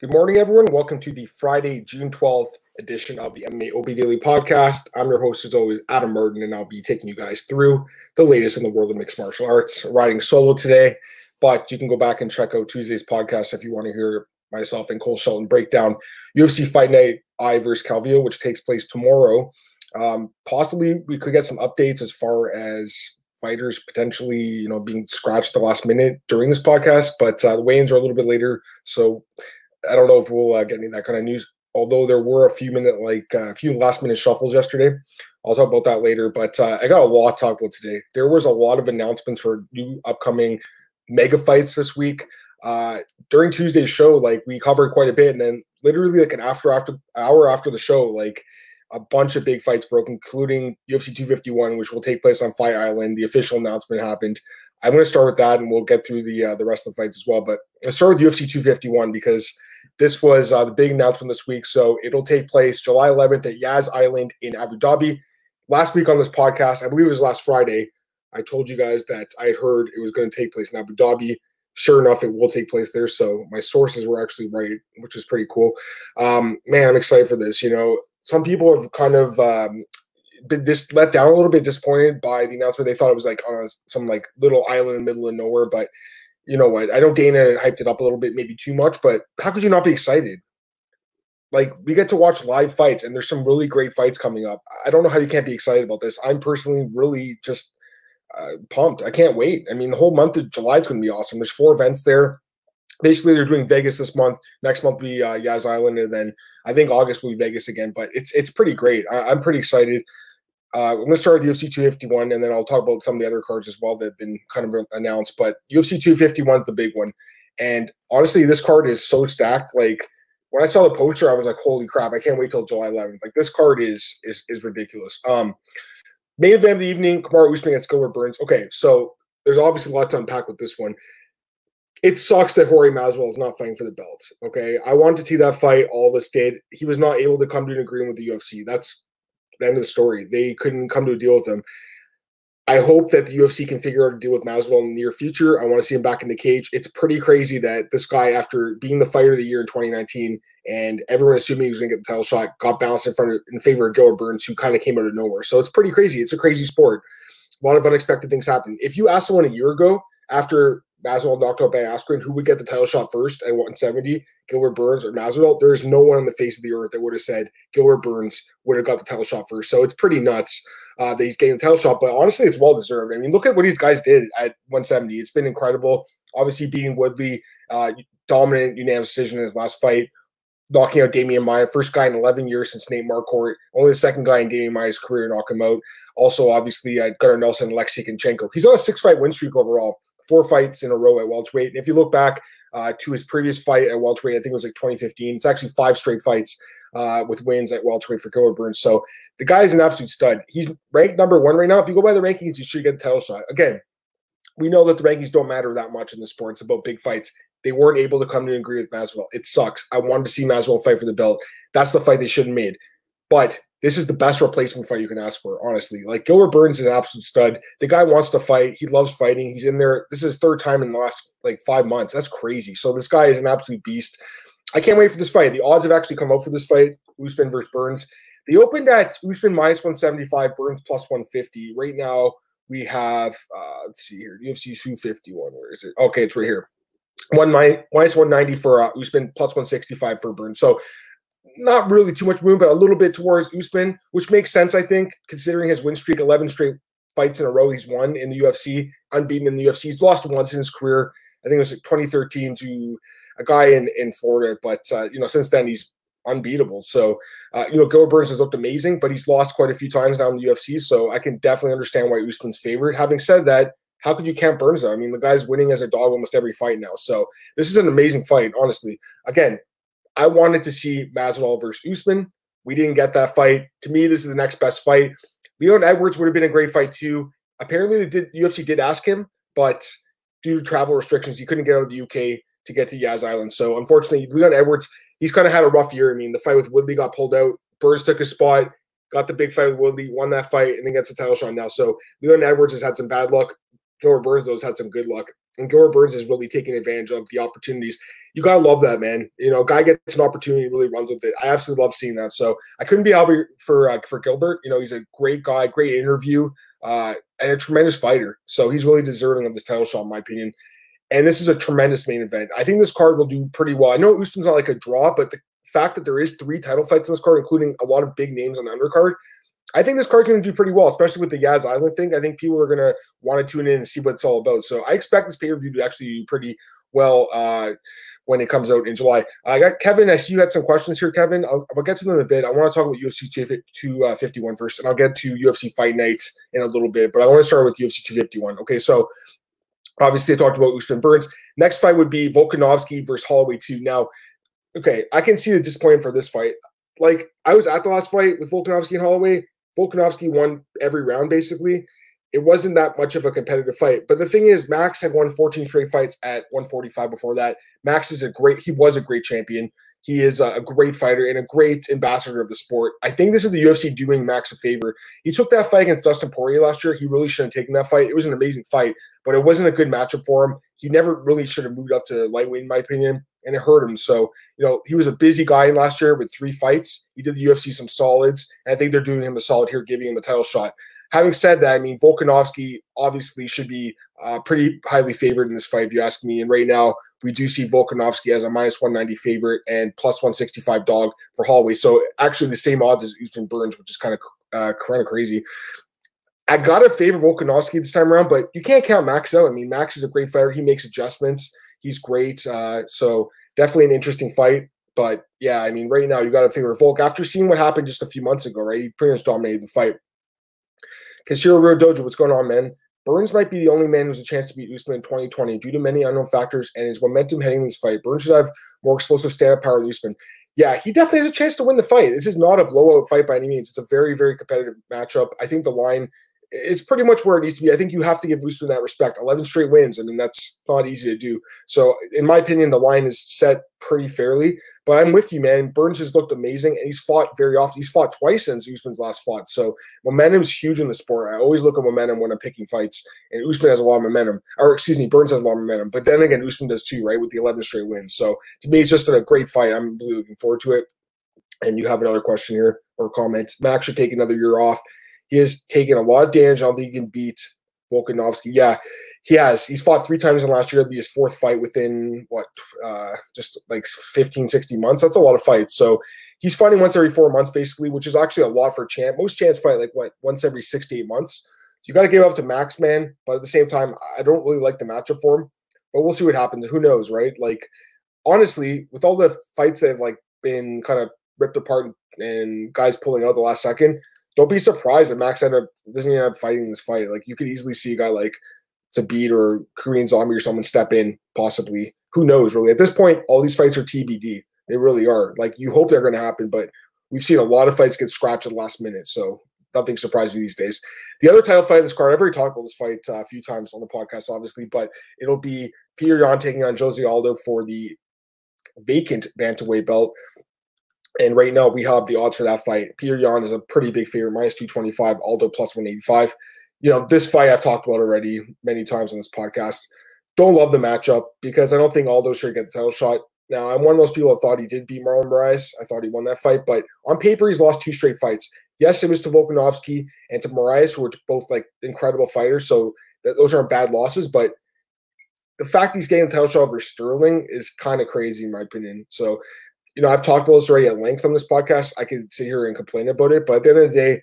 Good morning, everyone. Welcome to the Friday, June 12th edition of the MMA OB Daily Podcast. I'm your host, as always, Adam Martin, and I'll be taking you guys through the latest in the world of mixed martial arts. Riding solo today, but you can go back and check out Tuesday's podcast if you want to hear myself and Cole Shelton break down UFC Fight Night Eye versus Calvillo, which takes place tomorrow. Um, possibly we could get some updates as far as fighters potentially, you know, being scratched the last minute during this podcast, but uh, the weigh-ins are a little bit later, so I don't know if we'll uh, get any that kind of news. Although there were a few minute, like uh, a few last minute shuffles yesterday. I'll talk about that later. But uh, I got a lot to talk about today. There was a lot of announcements for new upcoming mega fights this week. Uh, during Tuesday's show, like we covered quite a bit, and then literally like an after after hour after the show, like a bunch of big fights broke, including UFC 251, which will take place on Fight Island. The official announcement happened. I'm going to start with that, and we'll get through the uh, the rest of the fights as well. But let's start with UFC 251 because this was uh, the big announcement this week. So it'll take place July 11th at Yas Island in Abu Dhabi. Last week on this podcast, I believe it was last Friday, I told you guys that I had heard it was going to take place in Abu Dhabi. Sure enough, it will take place there. So my sources were actually right, which is pretty cool. Um, man, I'm excited for this. You know, some people have kind of um, been just let down a little bit, disappointed by the announcement. They thought it was like on some like little island in the middle of nowhere, but you know what? I know Dana hyped it up a little bit, maybe too much, but how could you not be excited? Like we get to watch live fights, and there's some really great fights coming up. I don't know how you can't be excited about this. I'm personally really just uh, pumped. I can't wait. I mean, the whole month of July is going to be awesome. There's four events there. Basically, they're doing Vegas this month. Next month will be uh, Yas Island, and then I think August will be Vegas again. But it's it's pretty great. I, am pretty excited. Uh, I'm going to start with UFC 251, and then I'll talk about some of the other cards as well that have been kind of announced. But UFC 251 is the big one. And honestly, this card is so stacked. Like when I saw the poster, I was like, "Holy crap! I can't wait till July 11th." Like this card is is is ridiculous. Um, main event of the evening: Kamaru Usman against Gilbert Burns. Okay, so there's obviously a lot to unpack with this one. It sucks that Jorge Masvidal is not fighting for the belt. Okay, I wanted to see that fight. All of us did. He was not able to come to an agreement with the UFC. That's the end of the story. They couldn't come to a deal with him. I hope that the UFC can figure out a deal with Masvidal in the near future. I want to see him back in the cage. It's pretty crazy that this guy, after being the fighter of the year in 2019, and everyone assuming he was going to get the title shot, got bounced in front of in favor of Gilbert Burns, who kind of came out of nowhere. So it's pretty crazy. It's a crazy sport. A lot of unexpected things happen. If you asked someone a year ago after Masvidal knocked out Ben Askren, who would get the title shot first at 170, Gilbert Burns or Masvidal? There is no one on the face of the earth that would have said Gilbert Burns would have got the title shot first. So it's pretty nuts uh, that he's getting the title shot. But honestly, it's well deserved. I mean, look at what these guys did at 170. It's been incredible. Obviously, beating Woodley, uh, dominant unanimous decision in his last fight, knocking out Demian Maia, first guy in 11 years since Nate Marquardt, only the second guy in Demian Maia's career to knock him out. Also, obviously, uh, Gunnar Nelson Alexei Kunchenko. He's on a six fight win streak overall four fights in a row at welterweight. And if you look back uh, to his previous fight at welterweight, I think it was like 2015. It's actually five straight fights uh, with wins at welterweight for Gilbert Burns. So the guy is an absolute stud. He's ranked number one right now. If you go by the rankings, you should get the title shot. Again, we know that the rankings don't matter that much in the sport. It's about big fights. They weren't able to come to an agree with Masvidal. It sucks. I wanted to see Masvidal fight for the belt. That's the fight they should have made. But this is the best replacement fight you can ask for, honestly. Like Gilbert Burns is an absolute stud. The guy wants to fight. He loves fighting. He's in there. This is his third time in the last like five months. That's crazy. So this guy is an absolute beast. I can't wait for this fight. The odds have actually come out for this fight. Usman versus Burns. They opened at Usman minus 175, Burns plus 150. Right now we have uh let's see here, UFC 251. Where is it? Okay, it's right here. One minus 190 for uh, Usman plus 165 for Burns. So not really too much room, but a little bit towards Usman, which makes sense, I think, considering his win streak, 11 straight fights in a row he's won in the UFC, unbeaten in the UFC. He's lost once in his career. I think it was like 2013 to a guy in, in Florida, but, uh, you know, since then he's unbeatable. So, uh, you know, Gilbert Burns has looked amazing, but he's lost quite a few times now in the UFC. So I can definitely understand why Usman's favorite. Having said that, how could you count Burns though? I mean, the guy's winning as a dog almost every fight now. So this is an amazing fight, honestly. Again, I wanted to see Masvidal versus Usman. We didn't get that fight. To me, this is the next best fight. Leon Edwards would have been a great fight too. Apparently, did, UFC did ask him, but due to travel restrictions, he couldn't get out of the UK to get to Yas Island. So unfortunately, Leon Edwards, he's kind of had a rough year. I mean, the fight with Woodley got pulled out. Burns took his spot, got the big fight with Woodley, won that fight, and then gets a title shot now. So Leon Edwards has had some bad luck. Gilbert Burns, though, has had some good luck. And Gilbert Burns is really taking advantage of the opportunities. You gotta love that, man. You know, guy gets an opportunity, really runs with it. I absolutely love seeing that. So I couldn't be happy for uh, for Gilbert. You know, he's a great guy, great interview, uh, and a tremendous fighter. So he's really deserving of this title shot, in my opinion. And this is a tremendous main event. I think this card will do pretty well. I know Usman's not like a draw, but the fact that there is three title fights in this card, including a lot of big names on the undercard, I think this card's going to do pretty well, especially with the Yas Island thing. I think people are going to want to tune in and see what it's all about. So I expect this pay per view to actually do pretty well uh, when it comes out in July. I got Kevin. I see you had some questions here, Kevin. I'll, I'll get to them in a bit. I want to talk about UFC 251 first, and I'll get to UFC Fight Nights in a little bit. But I want to start with UFC 251. Okay, so obviously I talked about Usman Burns. Next fight would be Volkanovski versus Holloway 2. Now, okay, I can see the disappointment for this fight. Like I was at the last fight with Volkanovski and Holloway. Volkanovski won every round basically. It wasn't that much of a competitive fight. But the thing is, Max had won 14 straight fights at 145 before that. Max is a great, he was a great champion. He is a great fighter and a great ambassador of the sport. I think this is the UFC doing Max a favor. He took that fight against Dustin Poirier last year. He really shouldn't have taken that fight. It was an amazing fight, but it wasn't a good matchup for him. He never really should have moved up to lightweight, in my opinion, and it hurt him. So, you know, he was a busy guy last year with three fights. He did the UFC some solids, and I think they're doing him a solid here, giving him a title shot. Having said that, I mean, Volkanovski obviously should be uh, pretty highly favored in this fight, if you ask me. And right now, we do see Volkanovski as a minus 190 favorite and plus 165 dog for Holloway. So actually the same odds as Usman Burns, which is kind of uh, kind of crazy. I got to favor Volkanovski this time around, but you can't count Max out. I mean, Max is a great fighter. He makes adjustments. He's great. Uh, so definitely an interesting fight. But yeah, I mean, right now you got to favor Volk after seeing what happened just a few months ago, right? He pretty much dominated the fight. Kenshiro Dojo, what's going on, man? Burns might be the only man who's a chance to beat Usman in 2020 due to many unknown factors and his momentum heading this fight. Burns should have more explosive stand-up power than Usman. Yeah, he definitely has a chance to win the fight. This is not a blowout fight by any means. It's a very, very competitive matchup. I think the line it's pretty much where it needs to be. I think you have to give Usman that respect. 11 straight wins. I mean, that's not easy to do. So, in my opinion, the line is set pretty fairly. But I'm with you, man. Burns has looked amazing, and he's fought very often. He's fought twice since Usman's last fought. So, momentum is huge in the sport. I always look at momentum when I'm picking fights, and Usman has a lot of momentum. Or, excuse me, Burns has a lot of momentum. But then again, Usman does too, right, with the 11 straight wins. So, to me, it's just a great fight. I'm really looking forward to it. And you have another question here or comment. Max should take another year off he has taken a lot of damage. I don't think he can beat Volkanovski. Yeah, he has. He's fought three times in last year. It'll be his fourth fight within what, uh, just like 15, 60 months. That's a lot of fights. So he's fighting once every four months, basically, which is actually a lot for champ. Most champs fight like what once every six to eight months. So you got to give up to Max, man. But at the same time, I don't really like the matchup for him. But we'll see what happens. Who knows, right? Like honestly, with all the fights that have like been kind of ripped apart and guys pulling out the last second, don't be surprised that Max ended up doesn't end up fighting this fight. Like you could easily see a guy like beat or Korean Zombie or someone step in, possibly. Who knows? Really, at this point, all these fights are TBD. They really are. Like you hope they're going to happen, but we've seen a lot of fights get scratched at the last minute. So nothing surprising me these days. The other title fight in this card, I've already talked about this fight uh, a few times on the podcast, obviously, but it'll be Petr Yan taking on Jose Aldo for the vacant bantamweight belt. And right now we have the odds for that fight. Petr Yan is a pretty big favorite, minus 225, Aldo plus 185. You know, this fight I've talked about already many times on this podcast. Don't love the matchup because I don't think Aldo should get the title shot. Now, I'm one of those people that thought he did beat Marlon Moraes. I thought he won that fight, but on paper, he's lost two straight fights. Yes, it was to Volkanovski and to Moraes, who were both like incredible fighters. So those aren't bad losses, but the fact he's getting the title shot over Sterling is kind of crazy, in my opinion. So you know, I've talked about this already at length on this podcast. I could sit here and complain about it, but at the end of the day,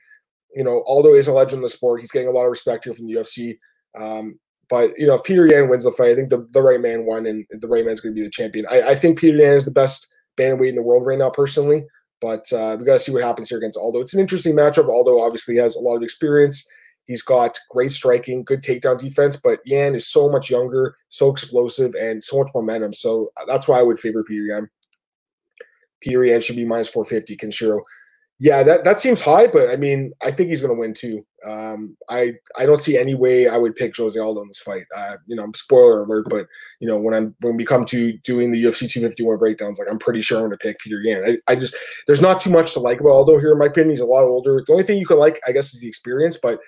you know, Aldo is a legend in the sport. He's getting a lot of respect here from the UFC. Um, but you know, if Petr Yan wins the fight, I think the, the right man won, and the right man's going to be the champion. I, I think Petr Yan is the best bantamweight in the world right now, personally. But uh, we got to see what happens here against Aldo. It's an interesting matchup. Aldo obviously has a lot of experience. He's got great striking, good takedown defense, but Yan is so much younger, so explosive, and so much momentum. So uh, that's why I would favor Petr Yan. Yan should be minus 450. Kenshiro. Yeah, that, that seems high, but I mean, I think he's going to win too. Um, I I don't see any way I would pick Jose Aldo in this fight. Uh, you know, spoiler alert, but you know, when I'm when we come to doing the UFC 251 breakdowns, like I'm pretty sure I'm going to pick Petr Yan. I, I just there's not too much to like about Aldo here, in my opinion. He's a lot older. The only thing you can like, I guess, is the experience, but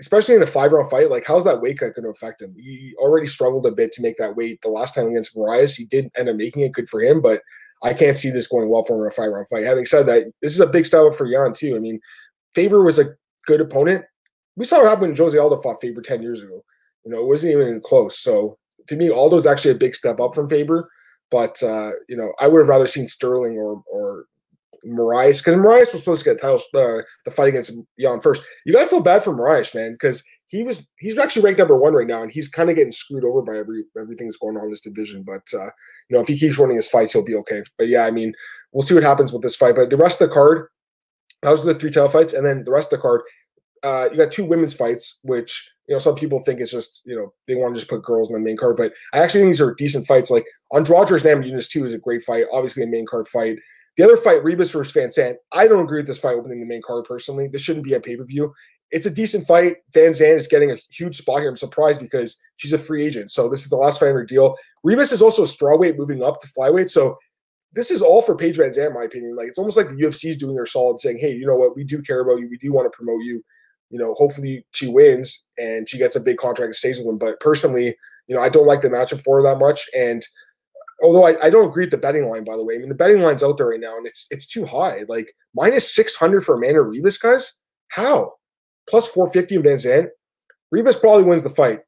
especially in a five round fight, like how's that weight cut going to affect him? He already struggled a bit to make that weight the last time against Moraes. He did end up making it good for him, but I can't see this going well for him in a five round fight. Having said that, this is a big step up for Yan too. I mean, Faber was a good opponent. We saw what happened when Jose Aldo fought Faber 10 years ago. You know, it wasn't even close. So to me, Aldo's actually a big step up from Faber. But uh, you know, I would have rather seen Sterling or or Moraes because Moraes was supposed to get title uh, the fight against Yan first. You gotta feel bad for Moraes, man, because he was he's actually ranked number one right now, and he's kind of getting screwed over by every everything that's going on in this division. But uh, you know, if he keeps winning his fights, he'll be okay. But yeah, I mean, we'll see what happens with this fight. But the rest of the card, those are the three title fights, and then the rest of the card, uh, you got two women's fights, which you know some people think it's just you know they want to just put girls in the main card, but I actually think these are decent fights. Like Andrade versus Namajunas two is a great fight, obviously a main card fight. The other fight, Ribas versus VanZant, I don't agree with this fight opening the main card personally. This shouldn't be a pay per view. It's a decent fight. VanZant is getting a huge spot here. I'm surprised because she's a free agent. So this is the last fight in her deal. Ribas is also a strawweight moving up to flyweight. So this is all for Paige VanZant, in my opinion. Like it's almost like the UFC is doing their solid, saying, "Hey, you know what? We do care about you. We do want to promote you. You know, hopefully she wins and she gets a big contract and stays with them." But personally, you know, I don't like the matchup for her that much. And although I, I don't agree with the betting line, by the way, I mean the betting line's out there right now and it's it's too high. Like minus six hundred for Amanda Ribas, guys. How? Plus four fifty in VanZant. Ribas probably wins the fight.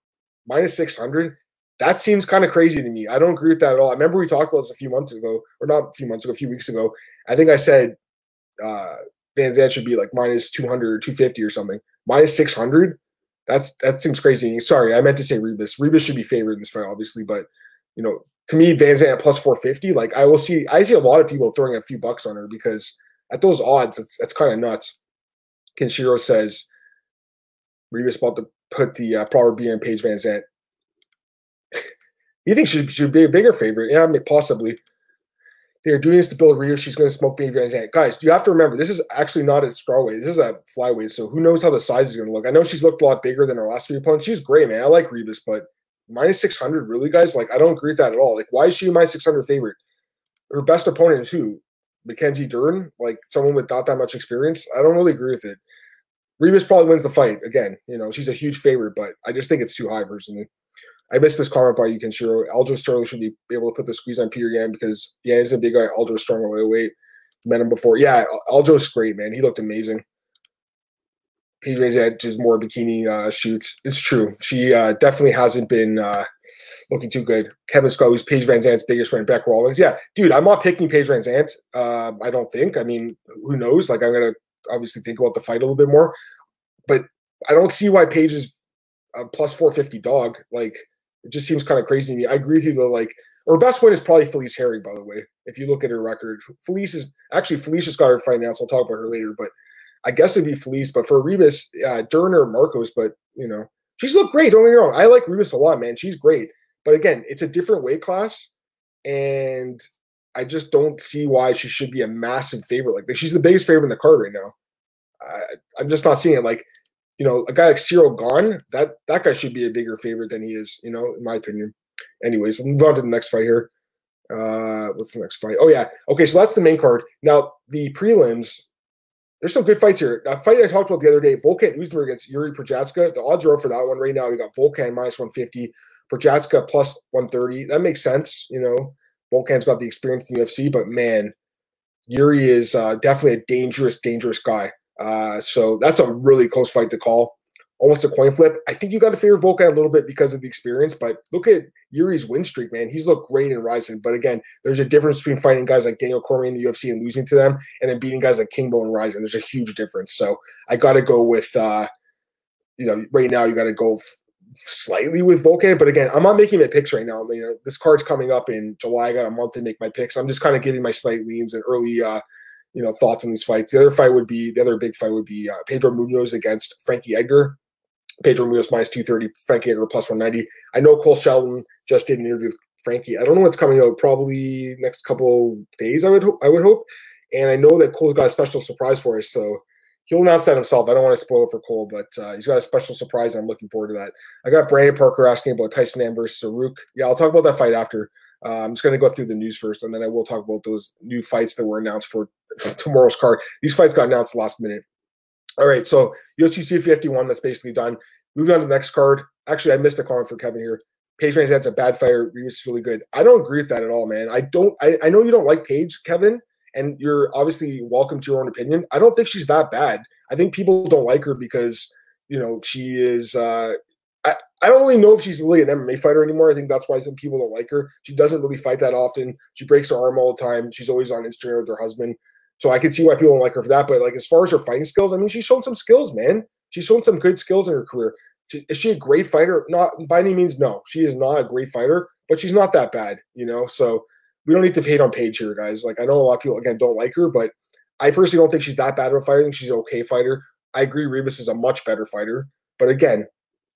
Minus six hundred that seems kind of crazy to me. I don't agree with that at all. I remember we talked about this a few months ago, or not a few months ago, a few weeks ago. I think I said uh, VanZant should be like minus 200 or 250 or something. Minus 600? That's That seems crazy. Sorry, I meant to say Ribas. Ribas should be favored in this fight, obviously, but, you know, to me, VanZant plus 450, like I will see, I see a lot of people throwing a few bucks on her because at those odds, that's kind of nuts. Kenshiro says Ribas about to put the uh, proper beer on Paige VanZant. You think she should be a bigger favorite? Yeah, possibly. They're doing this to build Rio. She's going to smoke Baby VanZant. Guys, you have to remember, this is actually not a strawweight. This is a flyweight. So who knows how the size is going to look? I know she's looked a lot bigger than her last three opponents. She's great, man. I like Ribas, but minus 600, really, guys? Like, I don't agree with that at all. Like, why is she my 600 favorite? Her best opponent is who? Mackenzie Dern? Like, someone with not that much experience? I don't really agree with it. Ribas probably wins the fight. Again, you know, she's a huge favorite, but I just think it's too high personally. I missed this comment by you, Kenshiro. Aljo Sterling should be able to put the squeeze on Petr Yan because yeah, he's a big guy. Aljo's strong weight. Met him before. Yeah, Aljo's great, man. He looked amazing. Paige had just more bikini uh, shoots. It's true. She uh, definitely hasn't been uh, looking too good. Kevin Scott, who's Paige VanZant's biggest friend, Bec Rawlings. Yeah, dude, I'm not picking Paige VanZant. Uh, I don't think. I mean, who knows? Like, I'm gonna obviously think about the fight a little bit more, but I don't see why Paige is a plus 450 dog. Like, it just seems kind of crazy to me. I agree with you though. Like, her best win is probably Felice Herrig, by the way. If you look at her record, Felice is actually Felicia's got her fight now, so I'll talk about her later. But I guess it'd be Felice. But for Ribas, uh, Durner, Markos, but you know, she's looked great. Don't get me wrong. I like Ribas a lot, man. She's great. But again, it's a different weight class, and I just don't see why she should be a massive favorite. Like she's the biggest favorite in the card right now. I, I'm just not seeing it. Like you know, a guy like Cyril Gane, that that guy should be a bigger favorite than he is, you know, in my opinion. Anyways, let's move on to the next fight here. Uh, what's the next fight? Oh yeah, okay, so that's the main card. Now the prelims, there's some good fights here. A fight I talked about the other day, Volkan Oezdemir against Yuri Prochazka. The odds are for that one right now. We got Volkan minus 150, Prochazka plus 130. That makes sense, you know. Volkan's got the experience in the UFC, but man, Yuri is uh, definitely a dangerous, dangerous guy. Uh, so that's a really close fight to call. Almost a coin flip. I think you got to favor Volkan a little bit because of the experience, but look at Yuri's win streak, man. He's looked great in Rizin. But again, there's a difference between fighting guys like Daniel Cormier in the UFC and losing to them, and then beating guys like King Mo and Rizin. There's a huge difference. So I got to go with, uh, you know, right now you got to go slightly with Volkan. But again, I'm not making my picks right now. You know, this card's coming up in July. I got a month to make my picks. I'm just kind of giving my slight leans and early uh, you know thoughts on these fights. The other fight would be the other big fight would be uh, Pedro Munhoz against Frankie Edgar. Pedro Munhoz minus two thirty, Frankie Edgar plus one ninety. I know Cole Shelton just did an interview with Frankie. I don't know what's coming out. Probably next couple days. I would hope. I would hope. And I know that Cole's got a special surprise for us, so he'll announce that himself. I don't want to spoil it for Cole, but uh, he's got a special surprise. I'm looking forward to that. I got Brandon Parker asking about Tyson Nam versus Zarrukh. Yeah, I'll talk about that fight after. Uh, I'm just going to go through the news first, and then I will talk about those new fights that were announced for tomorrow's card. These fights got announced last minute. All right, so UFC 251, that's basically done. Moving on to the next card. Actually, I missed a comment for Kevin here. Paige VanZant's a bad fighter. Ribas is really good. I don't agree with that at all, man. I don't. I, I know you don't like Paige, Kevin, and you're obviously welcome to your own opinion. I don't think she's that bad. I think people don't like her because you know she is. Uh, I I don't really know if she's really an MMA fighter anymore. I think that's why some people don't like her. She doesn't really fight that often. She breaks her arm all the time. She's always on Instagram with her husband. So I can see why people don't like her for that. But like as far as her fighting skills, I mean, she's shown some skills, man. She's shown some good skills in her career. Is she a great fighter? Not by any means. No, she is not a great fighter, but she's not that bad, you know. So we don't need to hate on Paige here, guys. Like I know a lot of people again don't like her, but I personally don't think she's that bad of a fighter. I think she's an okay fighter. I agree, Ribas is a much better fighter, but again,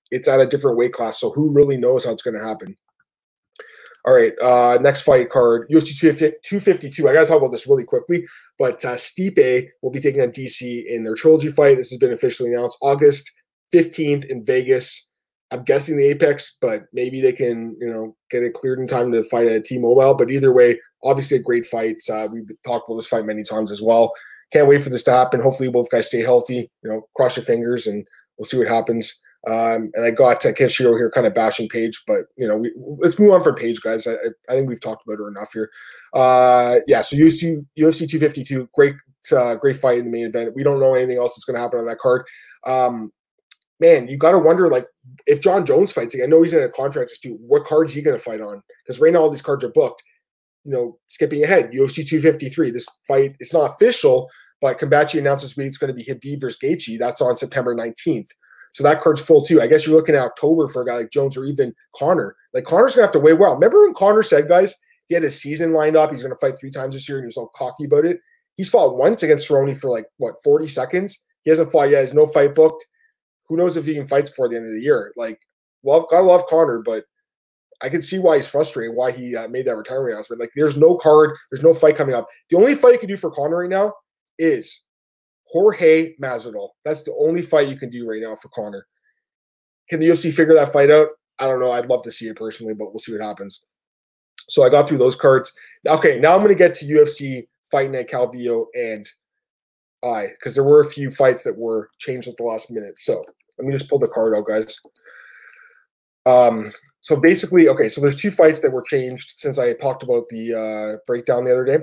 it's at a different weight class, so who really knows how it's going to happen? All right, uh, next fight card, UFC 252. I got to talk about this really quickly, but uh, Stipe will be taking on DC in their trilogy fight. This has been officially announced August 15th in Vegas. I'm guessing the Apex, but maybe they can, you know, get it cleared in time to fight at T-Mobile. But either way, obviously a great fight. Uh, we've talked about this fight many times as well. Can't wait for this to happen. Hopefully, both guys stay healthy. You know, cross your fingers, and we'll see what happens. Um, and I got uh, Kenshiro here kind of bashing Paige, but you know, we, let's move on for Paige, guys. I, I, think we've talked about her enough here. Uh, yeah, so UFC, UFC 252, great, uh, great fight in the main event. We don't know anything else that's going to happen on that card. Um, man, you got to wonder like if Jon Jones fights, I know he's in a contract dispute. What cards he going to fight on? Because right now all these cards are booked. You know, skipping ahead, UFC 253. This fight is not official, but Combachi announced this week it's going to be Khabib versus Gaethje. That's on September 19th. So that card's full too. I guess you're looking at October for a guy like Jones or even Conor. Like Conor's gonna have to weigh well. Remember when Conor said, guys, he had his season lined up. He's gonna fight three times this year, and he was all cocky about it. He's fought once against Cerrone for like what 40 seconds. He hasn't fought yet. There's no fight booked. Who knows if he can fight for the end of the year? Like, love, gotta love Conor, but I can see why he's frustrated, why he uh, made that retirement announcement. Like, there's no card, there's no fight coming up. The only fight you can do for Conor right now is Jorge Masvidal. That's the only fight you can do right now for Conor. Can the UFC figure that fight out? I don't know. I'd love to see it personally, but we'll see what happens. So I got through those cards. Okay, now I'm going to get to UFC Fight Night Calvillo and Eye, because there were a few fights that were changed at the last minute. So let me just pull the card out, guys. Um, so basically, okay, so there's two fights that were changed since I talked about the uh, breakdown the other day.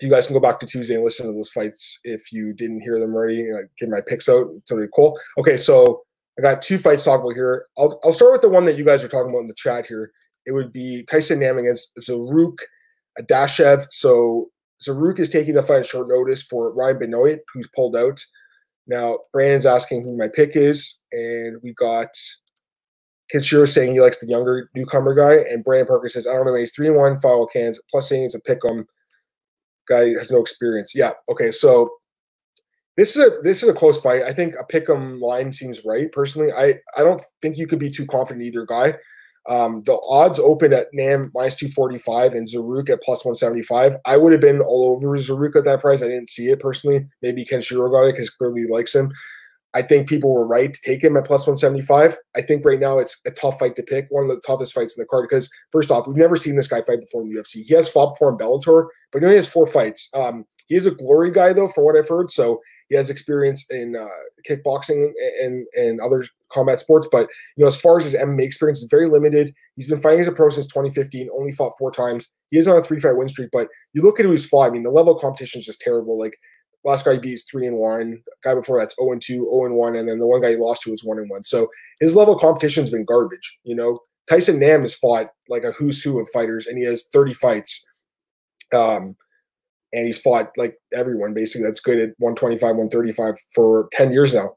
You guys can go back to Tuesday and listen to those fights if you didn't hear them already. I get my picks out. It's already cool. Okay, so I got two fights talkable here. I'll, I'll start with the one that you guys are talking about in the chat here. It would be Tyson Nam against Zarrukh Adashev. So Zarrukh is taking the fight at short notice for Ryan Benoit, who's pulled out. Now, Brandon's asking who my pick is, and we got Kenshiro saying he likes the younger newcomer guy, and Brandon Parker says, I don't know, he's 3 and 1, foul cans, plus saying it's a pick 'em. Guy has no experience. Yeah, okay, so this is a this is a close fight. I think a pick'em line seems right. Personally, I I don't think you could be too confident either guy. Um, the odds open at Nam minus 245 and Zarrukh at plus 175. I would have been all over Zarrukh at that price. I didn't see it personally. Maybe Kenshiro got it because clearly he likes him. I think people were right to take him at plus 175. I think right now it's a tough fight to pick, one of the toughest fights in the card because, first off, we've never seen this guy fight before in the UFC. He has fought before in Bellator, but he only has four fights. Um, he is a glory guy, though, for what I've heard. So he has experience in uh, kickboxing and and other combat sports, but you know, as far as his MMA experience, is very limited. He's been fighting as a pro since 2015. Only fought four times. He is on a three fight win streak, but you look at who he's fought. I mean, the level of competition is just terrible. Like last guy he beat is three and one. Guy before that's 0 and 2, 0 and 1, and then the one guy he lost to was one and one. So his level of competition's been garbage. You know, Tyson Nam has fought like a who's who of fighters, and he has 30 fights. Um, and he's fought like everyone basically that's good at 125, 135 for 10 years now.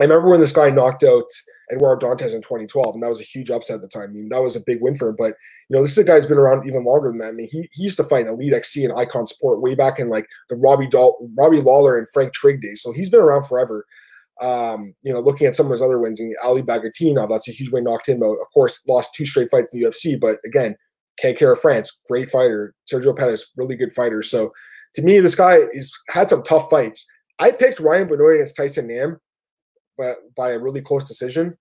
I remember when this guy knocked out Eduardo Dantas in 2012, and that was a huge upset at the time. I mean, that was a big win for him. But you know, this is a guy who's been around even longer than that. I mean, he, he used to fight Elite XC and Icon Sport way back in like the Robbie Dal- Robbie Lawler and Frank Trigg days. So he's been around forever. Um, you know, looking at some of his other wins, and Ali Bagautinov, that's a huge win, knocked him out. Of course, lost two straight fights in the UFC, but again, Kai France, great fighter. Sergio Pettis, really good fighter. So to me, this guy has had some tough fights. I picked Ryan Benoit against Tyson Nam, but by a really close decision.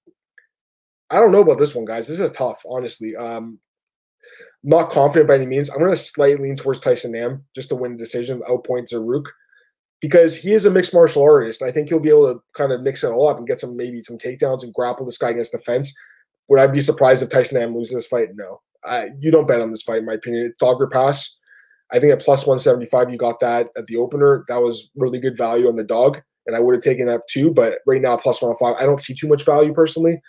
I don't know about this one, guys. This is tough, honestly. Um, not confident by any means. I'm going to slightly lean towards Tyson Nam just to win the decision, outpoint Zarrukh. because he is a mixed martial artist. I think he'll be able to kind of mix it all up and get some maybe some takedowns and grapple this guy against the fence. Would I be surprised if Tyson Nam loses this fight? No. I, you don't bet on this fight, in my opinion. It's dogger pass. I think at plus 175, you got that at the opener. That was really good value on the dog, and I would have taken that too. But right now, plus 105, I don't see too much value personally.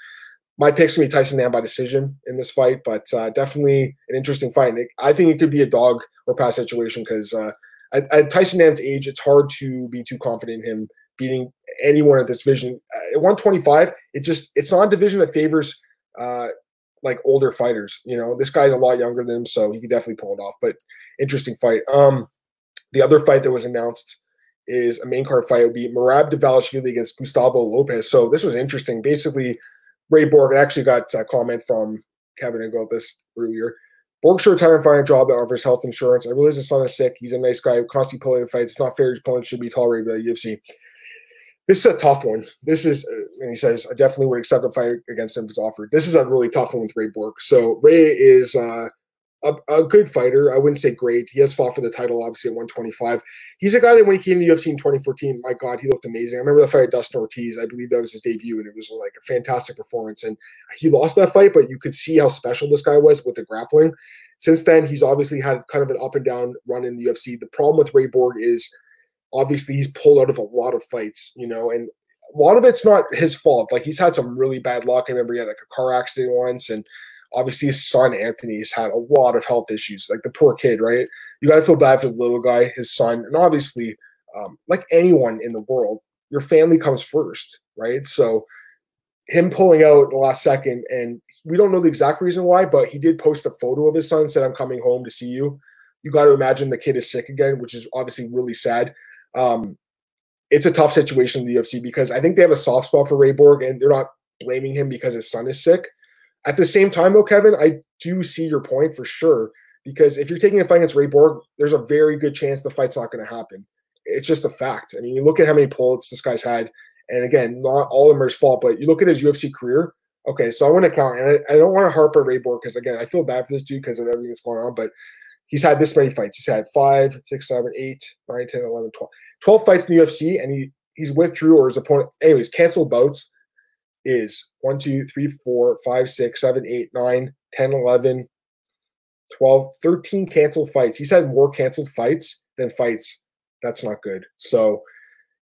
My pick's gonna be Tyson Nam by decision in this fight, but uh, definitely an interesting fight. I think it could be a dog or pass situation because uh, at, at, Tyson Nam's age, it's hard to be too confident in him beating anyone at this division. At 125, it just it's not a division that favors uh, like older fighters. You know, this guy's a lot younger than him, so he could definitely pull it off. But interesting fight. Um, the other fight that was announced is a main card fight. It would be Merab Dvalishvili against Gustavo Lopez. So this was interesting. Basically, Ray Borg actually got a comment from Kevin about this earlier. Borg should retire and find a job that offers health insurance. I realize his son is sick. He's a nice guy, constantly pulling fights. It's not fair. His opponent should be tolerated by the UFC. This is a tough one. This is, uh, and he says, I definitely would accept a fight against him if it's offered. This is a really tough one with Ray Borg. So Ray is uh, a, a, good fighter. I wouldn't say great. He has fought for the title, obviously, at 125. He's a guy that when he came to the UFC in 2014, my God, he looked amazing. I remember the fight at Dustin Ortiz. I believe that was his debut, and it was like a fantastic performance. And he lost that fight, but you could see how special this guy was with the grappling. Since then, he's obviously had kind of an up and down run in the UFC. The problem with Ray Borg is obviously he's pulled out of a lot of fights, you know, and a lot of it's not his fault. Like he's had some really bad luck. I remember he had like a car accident once, and obviously his son Anthony has had a lot of health issues. Like the poor kid, right? You got to feel bad for the little guy, his son, and obviously, um, like anyone in the world, your family comes first, right? So him pulling out the last second, and we don't know the exact reason why, but he did post a photo of his son, said, "I'm coming home to see you." You got to imagine the kid is sick again, which is obviously really sad. Um, it's a tough situation in the UFC because I think they have a soft spot for Ray Borg, and they're not blaming him because his son is sick. At the same time, though, Kevin, I do see your point for sure. Because if you're taking a fight against Ray Borg, there's a very good chance the fight's not going to happen. It's just a fact. I mean, you look at how many pullets this guy's had, and again, not all of them are his fault, but you look at his UFC career. Okay, so I want to count, and I, I don't want to harp on Ray Borg because again, I feel bad for this dude because of everything that's going on, but he's had this many fights. He's had five, six, seven, eight, nine, 10, 11, 12. 12 fights in the UFC, and he he's withdrew or his opponent. Anyways, canceled bouts is 1, 2, 3, 4, 5, 6, 7, 8, 9, 10, 11, 12, 13 canceled fights. He's had more canceled fights than fights. That's not good. So,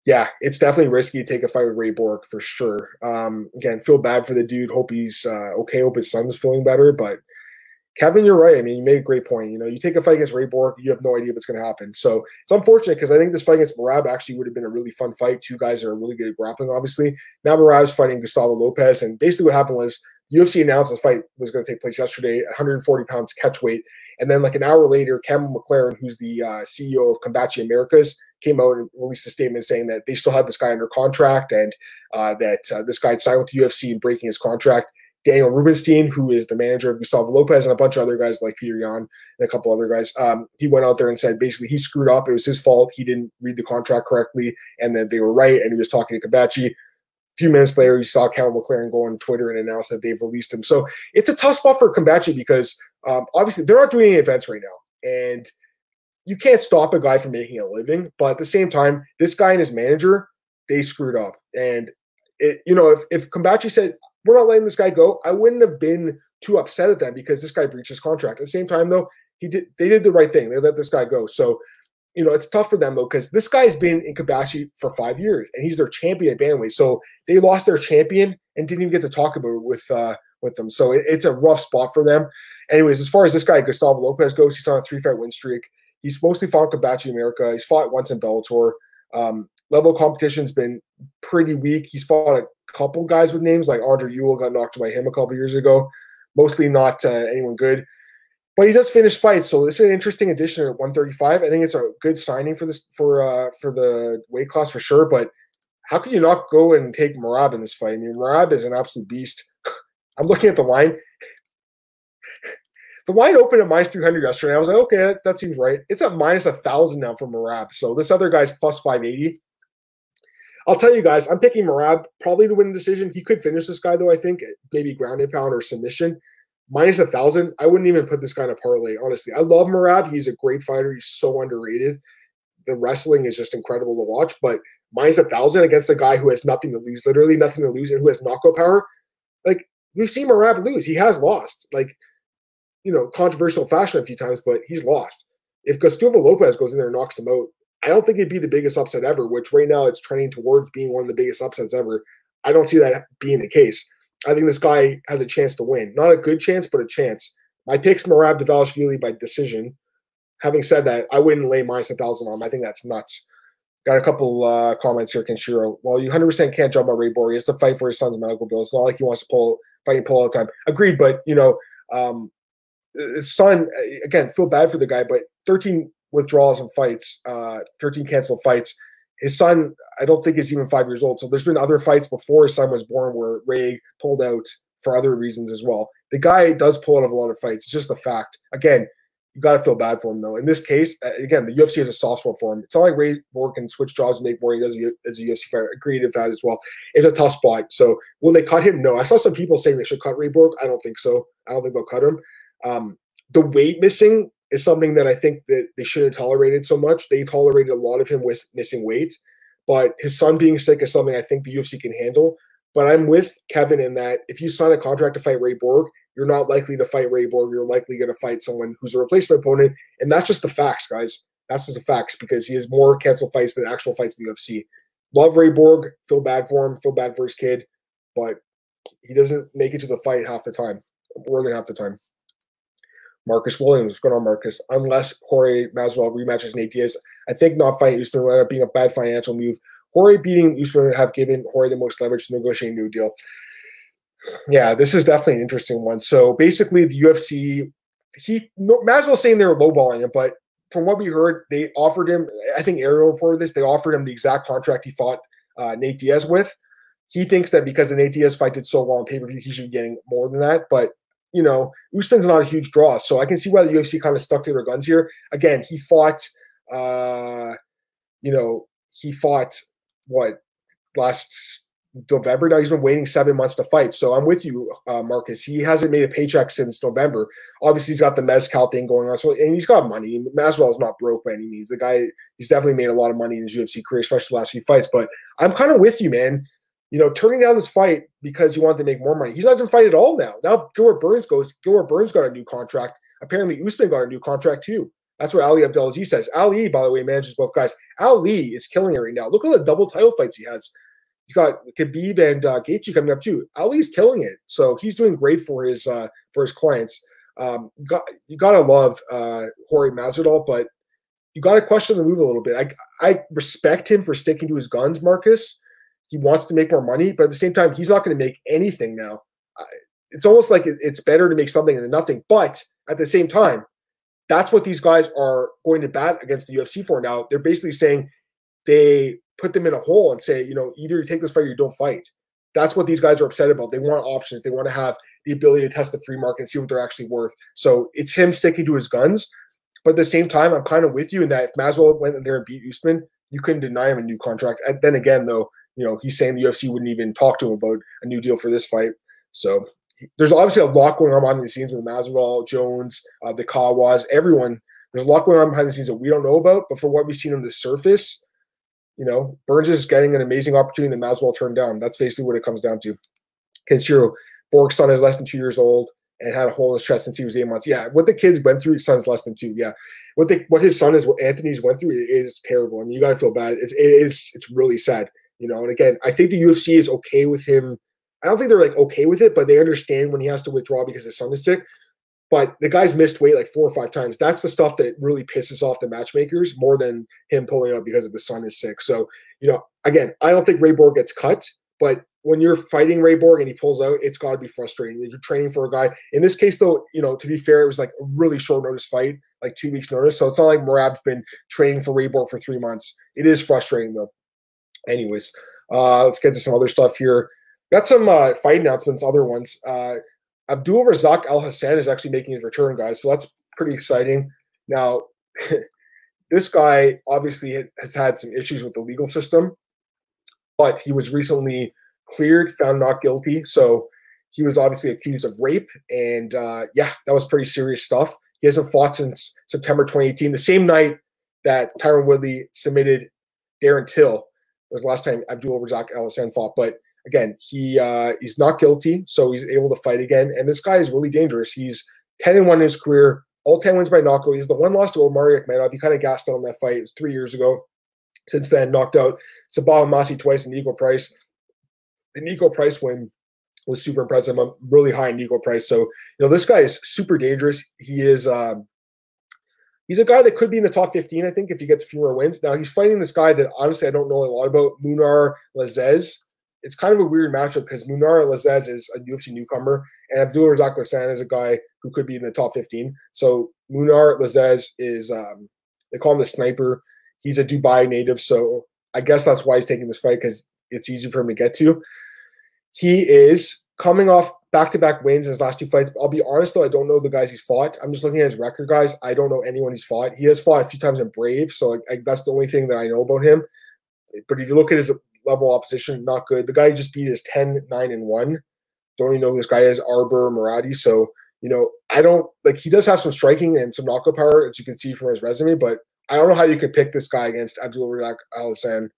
yeah, it's definitely risky to take a fight with Ray Borg for sure. Um, again, feel bad for the dude. Hope he's uh, okay. Hope his son's feeling better. But Kevin, you're right. I mean, you made a great point. You know, you take a fight against Ray Borg, you have no idea what's going to happen. So it's unfortunate because I think this fight against Merab actually would have been a really fun fight. Two guys are really good at grappling, obviously. Now Merab's fighting Gustavo Lopez, and basically what happened was UFC announced this fight was going to take place yesterday at 140 pounds catch weight, and then like an hour later, Campbell McLaren, who's the uh, CEO of Combate Americas, came out and released a statement saying that they still had this guy under contract and uh, that uh, this guy had signed with the UFC and breaking his contract. Daniel Rubenstein, who is the manager of Gustavo Lopez, and a bunch of other guys like Petr Yan and a couple other guys. Um, he went out there and said basically he screwed up. It was his fault. He didn't read the contract correctly, and that they were right. And he was talking to Combate. A few minutes later, you saw Cal McLaren go on Twitter and announce that they've released him. So it's a tough spot for Combate because um, obviously they're not doing any events right now, and you can't stop a guy from making a living. But at the same time, this guy and his manager they screwed up, and it, you know, if if said we're not letting this guy go, I wouldn't have been too upset at that because this guy breached his contract. At the same time, though, he did they did the right thing. They let this guy go. So, you know, it's tough for them though because this guy's been in Combate for five years and he's their champion at bantamweight. So they lost their champion and didn't even get to talk about it with uh, with them. So it, it's a rough spot for them. Anyways, as far as this guy Gustavo Lopez goes, he's on a three fight win streak. He's mostly fought Combate America. He's fought once in Bellator. Um, level competition's been pretty weak. He's fought a couple guys with names like Andre Ewell got knocked by him a couple years ago. Mostly not uh, anyone good, but he does finish fights. So this is an interesting addition at 135. I think it's a good signing for this for uh, for the weight class for sure. But how can you not go and take Merab in this fight? I mean, Merab is an absolute beast. I'm looking at the line. The line opened at minus 300 yesterday. I was like, okay, that, that seems right. It's at minus a thousand now for Merab. So this other guy's plus 580. I'll tell you guys, I'm picking Merab probably to win the decision. He could finish this guy though. I think maybe grounded pound or submission. Minus a thousand. I wouldn't even put this guy in a parlay. Honestly, I love Merab. He's a great fighter. He's so underrated. the wrestling is just incredible to watch. But minus a thousand against a guy who has nothing to lose, literally nothing to lose, and who has knockout power. Like we've seen Merab lose. He has lost. Like, you know, controversial fashion a few times, but he's lost. If Gustavo Lopez goes in there and knocks him out, I don't think it'd be the biggest upset ever, which right now it's trending towards being one of the biggest upsets ever. I don't see that being the case. I think this guy has a chance to win. Not a good chance, but a chance. My pick's Merab Dvalishvili by decision. Having said that, I wouldn't lay minus a thousand on him. I think that's nuts. Got a couple uh, comments here, Kenshiro. Well, you 100% can't jump on Ray Borg. He has to fight for his son's medical bill. It's not like he wants to pull, fight and pull all the time. Agreed, but, you know, um, his son, again, feel bad for the guy, but 13 withdrawals and fights, uh, 13 canceled fights. His son, I don't think is even five years old. So there's been other fights before his son was born where Ray pulled out for other reasons as well. The guy does pull out of a lot of fights. It's just a fact. Again, you got to feel bad for him though. In this case, again, the UFC has a soft spot for him. It's not like Ray Borg can switch jobs and make more he does as a UFC fighter. Agreed with that as well. It's a tough spot. So will they cut him? No. I saw some people saying they should cut Ray Borg. I don't think so. I don't think they'll cut him. Um, the weight missing is something that I think that they shouldn't have tolerated so much. They tolerated a lot of him with missing weight, but his son being sick is something I think the UFC can handle. But I'm with Kevin in that if you sign a contract to fight Ray Borg, you're not likely to fight Ray Borg. You're likely going to fight someone who's a replacement opponent, and that's just the facts, guys. That's just the facts because he has more canceled fights than actual fights in the UFC. Love Ray Borg. Feel bad for him. Feel bad for his kid, but he doesn't make it to the fight half the time, more than half the time. Marcus Williams. What's going on, Marcus? Unless Corey Masvidal rematches Nate Diaz, I think not fighting Usman will end up being a bad financial move. Jorge beating Usman would have given Jorge the most leverage to negotiate a new deal. Yeah, this is definitely an interesting one. So basically, the UFC, he Masvidal saying they were lowballing him, but from what we heard, they offered him. I think Ariel reported this. They offered him the exact contract he fought uh, Nate Diaz with. He thinks that because the Nate Diaz fight did so well on pay per view, he should be getting more than that. But you know, Usman's not a huge draw. So I can see why the UFC kind of stuck to their guns here. Again, he fought, uh, you know, he fought what last November. Now he's been waiting seven months to fight. So I'm with you, uh, Marcus. He hasn't made a paycheck since November. Obviously, he's got the mezcal thing going on. So and he's got money. Masvidal is not broke by any means. The guy, he's definitely made a lot of money in his UFC career, especially the last few fights. But I'm kind of with you, man you know, turning down this fight because he wanted to make more money. He's not even fight at all now. Now Gilbert Burns goes. Gilbert Burns got a new contract. Apparently, Usman got a new contract too. That's what Ali Abdelaziz says. Ali, by the way, manages both guys. Ali is killing it right now. Look at the double title fights he has. He's got Khabib and uh, Gaethje coming up too. Ali's killing it. So he's doing great for his uh, for his clients. Um, you got you gotta love uh, Jorge Masvidal, but you got to question the move a little bit. I I respect him for sticking to his guns, Marcus he wants to make more money, but at the same time, he's not going to make anything now. It's almost like it's better to make something than nothing. But at the same time, that's what these guys are going to bat against the UFC for now. They're basically saying they put them in a hole and say, you know, either you take this fight or you don't fight. That's what these guys are upset about. They want options. They want to have the ability to test the free market and see what they're actually worth. So it's him sticking to his guns. But at the same time, I'm kind of with you in that if Masvidal went there and beat Usman, you couldn't deny him a new contract. And then again, though, you know, he's saying the UFC wouldn't even talk to him about a new deal for this fight. So there's obviously a lot going on behind the scenes with Masvidal, Jones, uh, the Kawas, everyone. There's a lot going on behind the scenes that we don't know about. But for what we've seen on the surface, you know, Burns is getting an amazing opportunity that Masvidal turned down. That's basically what it comes down to. Kenshiro, Borg's son is less than two years old and had a hole in his chest since he was eight months. Yeah, what the kids went through, his son's less than two. Yeah, what what his son is, what Anthony's went through is terrible. I mean, you gotta feel bad. It's it's it's really sad. You know, and again, I think the UFC is okay with him. I don't think they're like okay with it, but they understand when he has to withdraw because his son is sick. But the guy's missed weight like four or five times. That's the stuff that really pisses off the matchmakers more than him pulling out because of the son is sick. So, you know, again, I don't think Ray Borg gets cut, but when you're fighting Ray Borg and he pulls out, it's got to be frustrating. You're training for a guy. In this case, though, you know, to be fair, it was like a really short notice fight, like two weeks notice. So it's not like Merab's been training for Ray Borg for three months. It is frustrating though. Anyways, uh, let's get to some other stuff here. Got some uh, fight announcements, other ones. Uh, Abdul Razak Alhassan is actually making his return, guys. So that's pretty exciting. Now, this guy obviously has had some issues with the legal system, but he was recently cleared, found not guilty. So he was obviously accused of rape. And uh, yeah, that was pretty serious stuff. He hasn't fought since September 2018, the same night that Tyron Woodley submitted Darren Till. Was the last time Abdul Razak Alhassan fought, but again, he uh, he's not guilty, so he's able to fight again. And this guy is really dangerous. He's 10 and 1 in his career, all 10 wins by knockout. He's the one loss to Omari Akhmedov. He kind of gassed out on that fight. It was three years ago. Since then, knocked out Sabah Masi twice and Niko Price. The Niko Price win was super impressive. I'm really high in Niko Price. So, you know, this guy is super dangerous. He is um, he's a guy that could be in the top 15, I think, if he gets a few more wins. Now he's fighting this guy that honestly I don't know a lot about, Mounir Lazzez. It's kind of a weird matchup because Mounir Lazzez is a UFC newcomer, and Abdul Razak Alhassan is a guy who could be in the top 15. So Mounir Lazzez is um, they call him the sniper. He's a Dubai native, so I guess that's why he's taking this fight because it's easy for him to get to. He is coming off back-to-back wins in his last two fights. I'll be honest though, I don't know the guys he's fought. I'm just looking at his record, guys. I don't know anyone he's fought. He has fought a few times in Brave, so like, I, that's the only thing that I know about him. But if you look at his level opposition, not good. The guy he just beat is 10, 9, and 1. Don't even know this guy is, Arbor Muradi. So, you know, I don't like he does have some striking and some knockout power, as you can see from his resume, but I don't know how you could pick this guy against Abdul Razak Alhassan.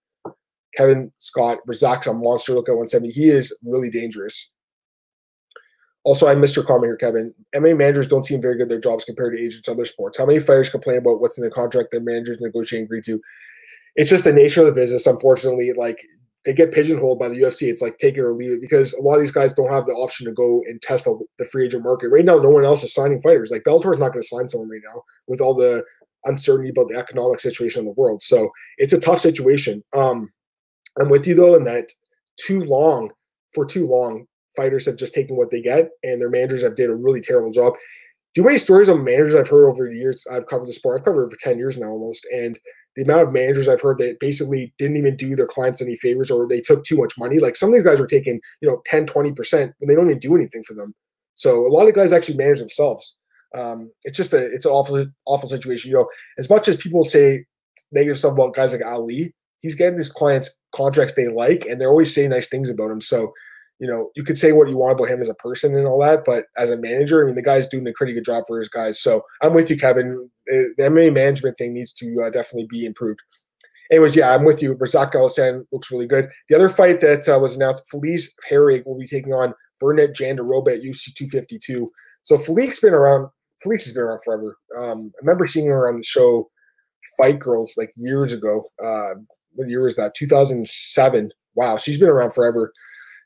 Kevin Scott, Razak's a monster. Look at 170. He is really dangerous. Also, I'm Mr. Karma here, Kevin. MMA managers don't seem very good at their jobs compared to agents other sports. How many fighters complain about what's in the contract their managers negotiate and agree to? It's just the nature of the business, unfortunately. Like they get pigeonholed by the UFC. It's like take it or leave it because a lot of these guys don't have the option to go and test the, the free agent market. Right now, no one else is signing fighters. Like Bellator is not going to sign someone right now with all the uncertainty about the economic situation in the world. So it's a tough situation. Um, I'm with you though in that too long for too long fighters have just taken what they get, and their managers have did a really terrible job. Do many stories of managers I've heard over the years? I've covered the sport. I've covered it for ten years now almost, and the amount of managers I've heard that basically didn't even do their clients any favors or they took too much money. Like some of these guys were taking, you know, 10, 20% and they don't even do anything for them. So a lot of guys actually manage themselves. Um, it's just a it's an awful awful situation. You know, as much as people say negative stuff about guys like Ali, he's getting these clients contracts they like, and they're always saying nice things about him. So you know, you could say what you want about him as a person and all that, but as a manager, I mean, the guy's doing a pretty good job for his guys. So I'm with you, Kevin. The MMA management thing needs to uh, definitely be improved. Anyways, yeah, I'm with you. Razak Alhassan looks really good. The other fight that uh, was announced, Felice Herrig will be taking on Virna Jandiroba at UFC 252. So Felice's been around. Felice has been around forever. Um, I remember seeing her on the show Fight Girls like years ago. Uh, what year was that? 2007. Wow, she's been around forever.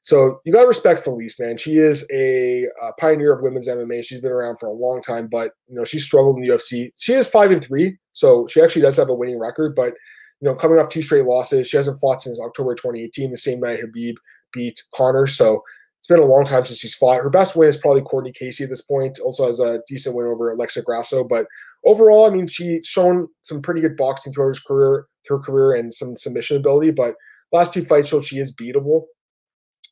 So you got to respect Felice, man. She is a, a, pioneer of women's MMA. She's been around for a long time, but you know she struggled in the UFC. She is five and three, so she actually does have a winning record. But you know, coming off two straight losses, she hasn't fought since October 2018, the same night Khabib beat Conor. So it's been a long time since she's fought. Her best win is probably Courtney Casey at this point. Also has a decent win over Alexa Grasso, but overall, I mean, she's shown some pretty good boxing throughout her career, her career, and some submission ability. But last two fights showed she is beatable.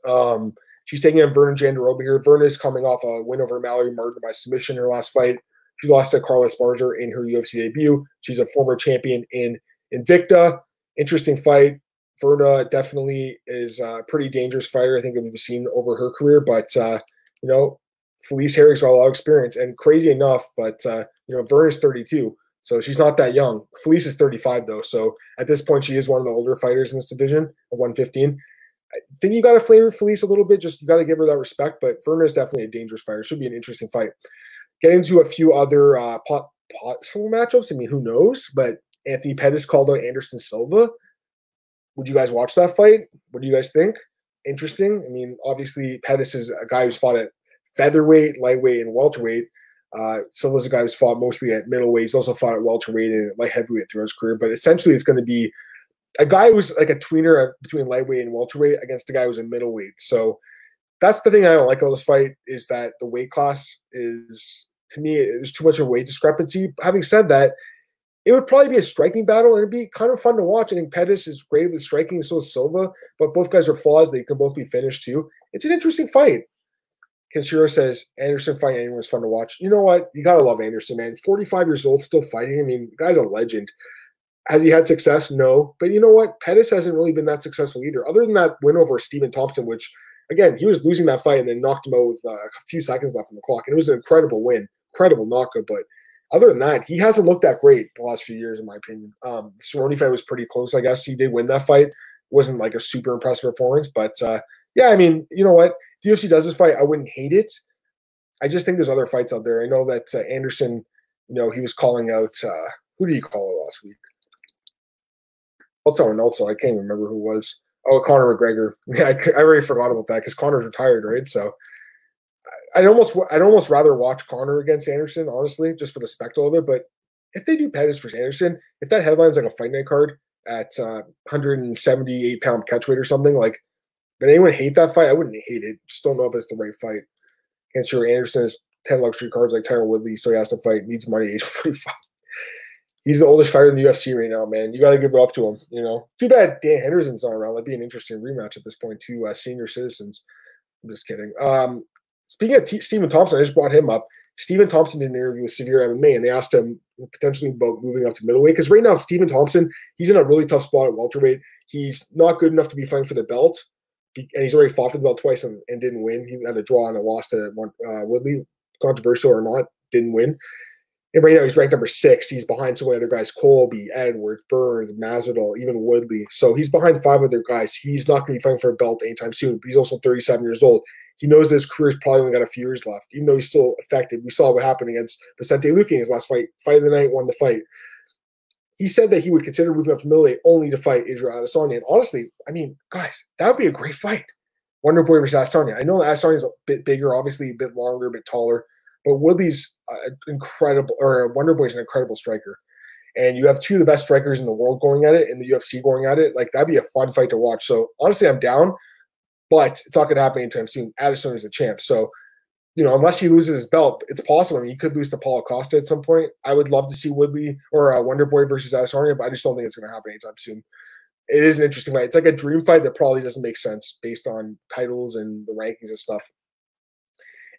Um, she's taking on Virna Jandiroba here. Virna is coming off a win over Mallory Martin by submission in her last fight. She lost to Carla Esparza in her UFC debut. She's a former champion in Invicta. Interesting fight. Virna definitely is a pretty dangerous fighter. I think we've seen over her career, but uh, you know, Felice Herrig's got a lot of experience, and crazy enough, but uh, you know, Virna's 32, so she's not that young. Felice is 35 though, so at this point, she is one of the older fighters in this division at 115. I think you got to flavor Felice a little bit. Just you got to give her that respect. But Virna is definitely a dangerous fighter. Should be an interesting fight. Getting to a few other uh, pot, possible matchups. I mean, who knows? But Anthony Pettis called out Anderson Silva. Would you guys watch that fight? What do you guys think? Interesting. I mean, obviously Pettis is a guy who's fought at featherweight, lightweight, and welterweight. Uh, Silva's a guy who's fought mostly at middleweight. He's also fought at welterweight and light heavyweight throughout his career. But essentially, it's going to be a guy who's like a tweener between lightweight and welterweight against a guy who's a middleweight. So that's the thing I don't like about this fight is that the weight class is to me there's too much of a weight discrepancy. Having said that, it would probably be a striking battle and it'd be kind of fun to watch. I think Pettis is great with striking, so is Silva, but both guys are flaws. They can both be finished too. It's an interesting fight. Kenshiro says Anderson fighting anyone is fun to watch. You know what? You gotta love Anderson, man. 45 years old, still fighting. I mean, the guy's a legend. Has he had success? No. But you know what? Pettis hasn't really been that successful either. Other than that win over Stephen Thompson, which again, he was losing that fight and then knocked him out with uh, a few seconds left on the clock. And it was an incredible win, incredible knockout. But other than that, he hasn't looked that great the last few years, in my opinion. Um, the Cerrone fight was pretty close, I guess. He did win that fight. It wasn't like a super impressive performance, but uh, yeah, I mean, you know what? If UFC does this fight, I wouldn't hate it. I just think there's other fights out there. I know that uh, Anderson, you know, he was calling out. Uh, who did he call it last week? I'll tell also. I can't even remember who was. Oh, Conor McGregor. Yeah, I, I already forgot about that because Conor's retired, right? So I'd almost I'd almost rather watch Conor against Anderson, honestly, just for the spectacle of it. But if they do Pettis versus Anderson, if that headline's like a fight night card at uh, 178 pound catchweight or something, like, but anyone hate that fight? I wouldn't hate it. Just don't know if it's the right fight. Can't sure Anderson has 10 luxury cards like Tyron Woodley, so he has to fight, needs money, age 45. He's the oldest fighter in the UFC right now, man. You got to give it up to him, you know. Too bad Dan Henderson's not around. That'd be an interesting rematch at this point, two uh, senior citizens. I'm just kidding. Um, Speaking of T- Stephen Thompson, I just brought him up. Stephen Thompson did an interview with Severe MMA, and they asked him potentially about moving up to middleweight because right now Stephen Thompson he's in a really tough spot at welterweight. He's not good enough to be fighting for the belt, and he's already fought for the belt twice and, and didn't win. He had a draw and a loss to one, uh, Woodley, controversial or not, didn't win. And right now he's ranked number six. He's behind some other guys: Colby, Edwards, Burns, Masvidal, even Woodley. So he's behind five other guys. He's not going to be fighting for a belt anytime soon. But he's also 37 years old he knows his career's probably only got a few years left, even though he's still effective. We saw what happened against Vicente Luque in his last fight. Fight of the night, won the fight. He said that he would consider moving up to middleweight only to fight Israel Adesanya. And honestly, I mean, guys, that would be a great fight. Wonder Boy versus Adesanya. I know Adesanya's a bit bigger, obviously a bit longer, a bit taller, but Woodley's uh, incredible, or Wonder Boy's an incredible striker. And you have two of the best strikers in the world going at it, in the UFC going at it. Like that'd be a fun fight to watch. So honestly, I'm down but it's not going to happen anytime soon. Addison is a champ. So, you know, unless he loses his belt, it's possible. I mean, he could lose to Paulo Costa at some point. I would love to see Woodley or uh, Wonder Boy versus Adesanya, but I just don't think it's going to happen anytime soon. It is an interesting fight. It's like a dream fight that probably doesn't make sense based on titles and the rankings and stuff.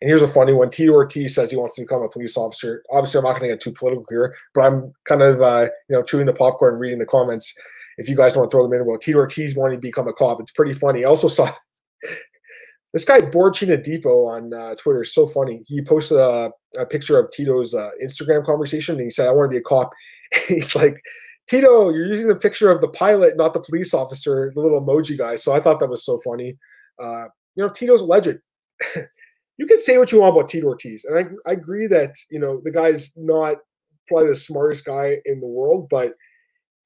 And here's a funny one. Tito Ortiz says he wants to become a police officer. Obviously, I'm not going to get too political here, but I'm kind of, uh, you know, chewing the popcorn, reading the comments. If you guys want to throw them in about Tito Ortiz wanting to become a cop, it's pretty funny. I also saw this guy Borchina Depot on uh, Twitter is so funny. He posted a, a picture of Tito's uh, Instagram conversation, and he said, "I want to be a cop." he's like, "Tito, you're using the picture of the pilot, not the police officer, the little emoji guy." So I thought that was so funny. Uh, you know, Tito's a legend. you can say what you want about Tito Ortiz, and I, I agree that you know the guy's not probably the smartest guy in the world, but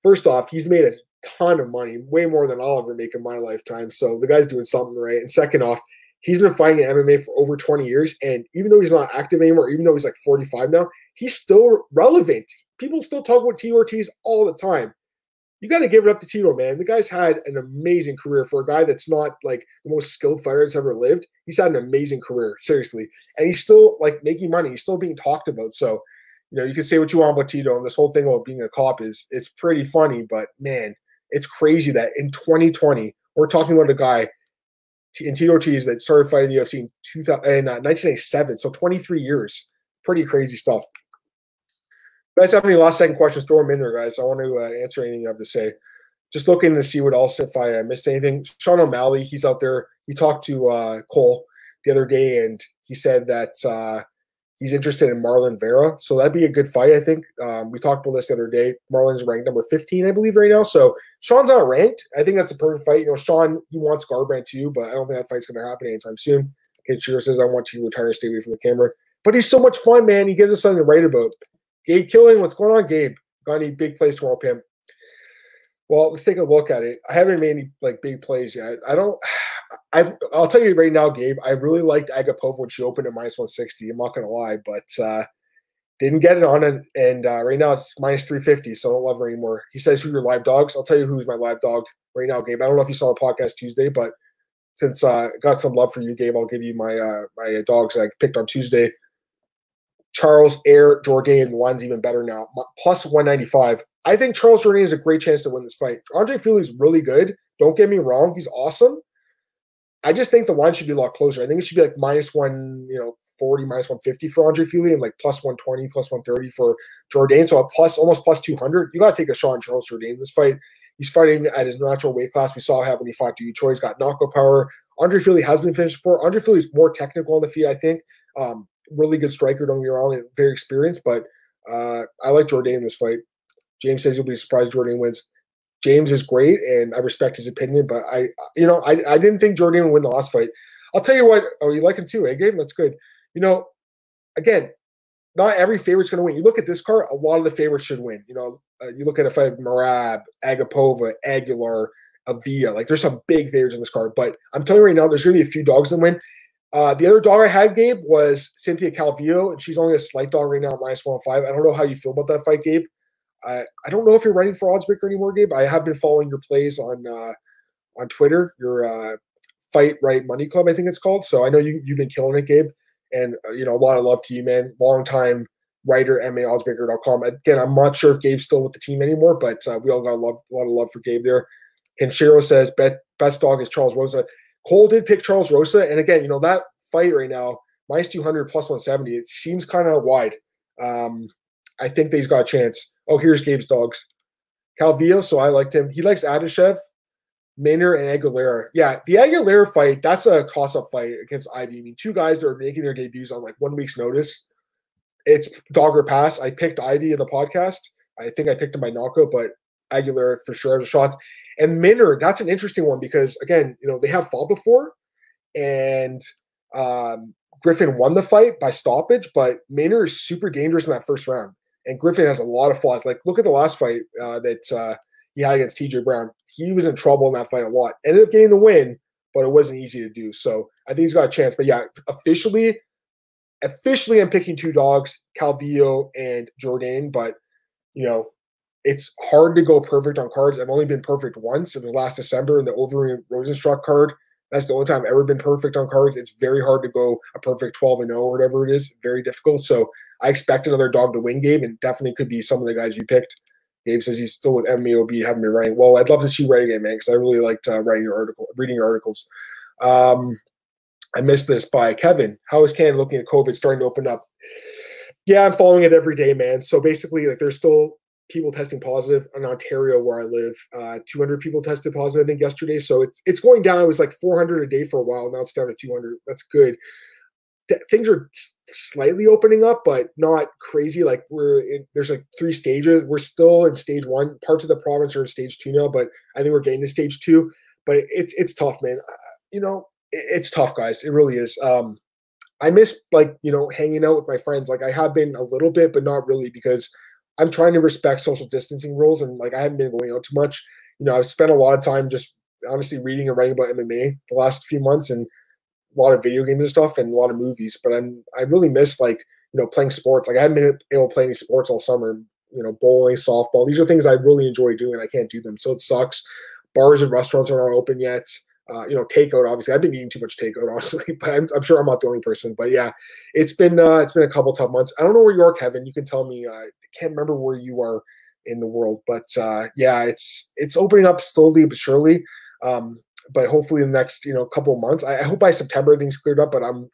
first off, he's made a ton of money, way more than I'll ever make in my lifetime. So the guy's doing something right. And second off, he's been fighting in MMA for over 20 years. And even though he's not active anymore, even though he's like 45 now, he's still relevant. People still talk about T Ortiz all the time. You got to give it up to Tito, man. The guy's had an amazing career for a guy that's not like the most skilled fighter that's ever lived. He's had an amazing career, seriously. And he's still like making money. He's still being talked about. So, you know, you can say what you want about Tito, and this whole thing about being a cop is it's pretty funny, but man, it's crazy that in 2020 we're talking about a guy in Tito Ortiz that started fighting the UFC in, 2000, in 1987, uh, so 23 years. Pretty crazy stuff. Guys have any last second questions? Throw them in there, guys. I want to uh, answer anything you have to say. Just looking to see what else if I missed anything. Sean O'Malley, he's out there. He talked to uh, Cole the other day, and he said that uh, he's interested in Marlon Vera. So that'd be a good fight, I think. Um, we talked about this the other day. Marlon's ranked number 15, I believe, right now. So Sean's not ranked. I think that's a perfect fight. You know, Sean, he wants Garbrandt too, but I don't think that fight's going to happen anytime soon. Cheers says, I want to retire, stay away from the camera. But he's so much fun, man. He gives us something to write about. Gabe Killing, what's going on, Gabe? Got any big plays tomorrow, Pim? Well, let's take a look at it. I haven't made any like big plays yet. I don't. I I'll tell you right now, Gabe. I really liked Agapova when she opened at minus one sixty. I'm not gonna lie, but uh, didn't get it on it, and uh, right now it's minus three fifty. So I don't love her anymore. He says who your live dogs. I'll tell you who's my live dog right now, Gabe. I don't know if you saw the podcast Tuesday, but since uh, got some love for you, Gabe, I'll give you my uh, my dogs I picked on Tuesday. Charles Air Jourdain, the line's even better now, plus 195. I think Charles Jourdain has a great chance to win this fight. Andre Fili's really good. Don't get me wrong, he's awesome. I just think the line should be a lot closer. I think it should be like minus one, you know, 40, minus 150 for Andre Fili and like plus 120, plus 130 for Jourdain. So a plus almost plus 200. You got to take a shot on Charles Jourdain in this fight. He's fighting at his natural weight class. We saw how he fought Choi. He's got knockout power. Andre Fili has been finished before. Andre is more technical on the feet, I think. Um, really good striker, don't get wrong, and very experienced. But Uh, I like Jourdain in this fight. James says you'll be surprised Jourdain wins. James is great, and I respect his opinion, but I, you know, I, I didn't think Jourdain would win the last fight. I'll tell you what. Oh, you like him too, eh, Gabe? That's good. You know, again, not every favorite's going to win. You look at this card; a lot of the favorites should win. You know, uh, you look at a fight Merab, Agapova, Aguilar, Avila. Like, there's some big favorites in this card. But I'm telling you right now, there's going to be a few dogs that win. Uh, the other dog I had, Gabe, was Cynthia Calvillo, and she's only a slight dog right now at minus 105. I don't know how you feel about that fight, Gabe. I, I don't know if you're running for Oddsbreaker anymore, Gabe. I have been following your plays on uh, on Twitter, your uh, Fight Right Money Club, I think it's called. So I know you, you've been killing it, Gabe. And, uh, you know, a lot of love to you, man. Long time writer, MAOddsbreaker.com. Again, I'm not sure if Gabe's still with the team anymore, but uh, we all got a, love, a lot of love for Gabe there. And Shiro says, Bet, best dog is Charles Rosa. Cole did pick Charles Rosa. And again, you know, that fight right now, minus 200 plus 170, it seems kind of wide. Um, I think that he's got a chance. Oh, here's Gabe's dogs. Calvillo, so I liked him. He likes Adeshev, Maynard, and Aguilera. Yeah, the Aguilera fight, that's a toss-up fight against Ivy. I mean, two guys that are making their debuts on like one week's notice. It's dog or pass. I picked Ivy in the podcast. I think I picked him by knockout, but Aguilera for sure has shots. And Maynard, that's an interesting one because again, you know, they have fought before, and um, Griffin won the fight by stoppage, but Maynard is super dangerous in that first round. And Griffin has a lot of flaws. Like, look at the last fight uh, that uh, he had against TJ Brown. He was in trouble in that fight a lot. Ended up getting the win, but it wasn't easy to do. So I think he's got a chance. But yeah, officially, officially, I'm picking two dogs, Calvillo and Jourdain. But you know, it's hard to go perfect on cards. I've only been perfect once. It was last December in the Overeem Rozenstruik card. That's the only time I've ever been perfect on cards. It's very hard to go a perfect 12 and 0 or whatever it is. Very difficult. So I expect another dog to win game and definitely could be some of the guys you picked. Gabe says he's still with MMAOB, haven't been writing. Well, I'd love to see you writing it, man, because I really liked uh, writing your article, reading your articles. Um, I missed this by Kevin. How is Canada looking at COVID starting to open up? Yeah, I'm following it every day, man. So basically, like, there's still people testing positive in Ontario where I live. Uh, 200 people tested positive, I think, yesterday. So it's it's going down. It was like 400 a day for a while. Now it's down to 200. That's good. Th- things are slightly opening up, but not crazy. Like we're in, there's like three stages. We're still in stage one. Parts of the province are in stage two now, but I think we're getting to stage two. But it's it's tough, man. Uh, you know, it, it's tough, guys. It really is. Um, I miss like you know hanging out with my friends. Like I have been a little bit, but not really because I'm trying to respect social distancing rules and like I haven't been going out too much. You know, I've spent a lot of time just honestly reading and writing about MMA the last few months and a lot of video games and stuff and a lot of movies. But I'm I really miss like you know playing sports. Like I haven't been able to play any sports all summer. You know, bowling, softball. These are things I really enjoy doing. I can't do them, so it sucks. Bars and restaurants are not open yet. Uh, you know, takeout. Obviously, I've been eating too much takeout, honestly, but I'm, I'm, sure I'm not the only person. But yeah, it's been uh, it's been a couple tough months. I don't know where you are, Kevin. You can tell me. I can't remember where you are in the world, but uh, yeah, it's it's opening up slowly but surely. Um, but hopefully, in the next you know couple months, I, I hope by September things cleared up. But I'm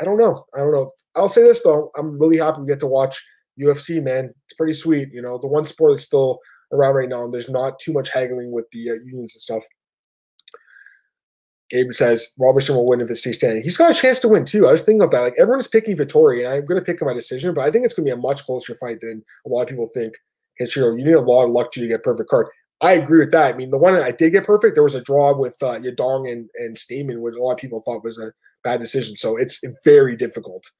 I don't know. I don't know. I'll say this though, I'm really happy we get to watch UFC. Man, it's pretty sweet. You know, the one sport that's still around right now, and there's not too much haggling with the uh, unions and stuff. Gabe says Roberson will win if it stays standing. He's got a chance to win too. I was thinking about that. Like everyone's picking Vettori, and I'm going to pick my decision, but I think it's going to be a much closer fight than a lot of people think. Kenshiro, you need a lot of luck to get perfect card. I agree with that. I mean, the one I did get perfect, there was a draw with uh, Yadong and and Stamann, which a lot of people thought was a bad decision. So it's very difficult.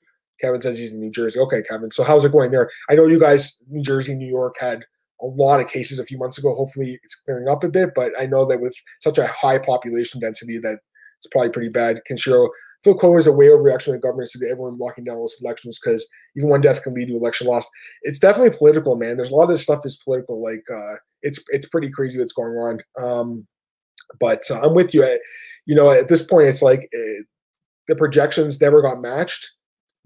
Kevin says he's in New Jersey. Okay, Kevin. So how's it going there? I know you guys, New Jersey, New York, had a lot of cases a few months ago. Hopefully, it's clearing up a bit. But I know that with such a high population density, that it's probably pretty bad. Kenshiro Phil Cohen is a way overreaction the government to everyone locking down all those elections because even one death can lead to election loss. It's definitely political, man. There's a lot of this stuff is political. Like uh, it's it's pretty crazy what's going on. Um, but uh, I'm with you. I, you know, at this point, it's like it, eh, the projections never got matched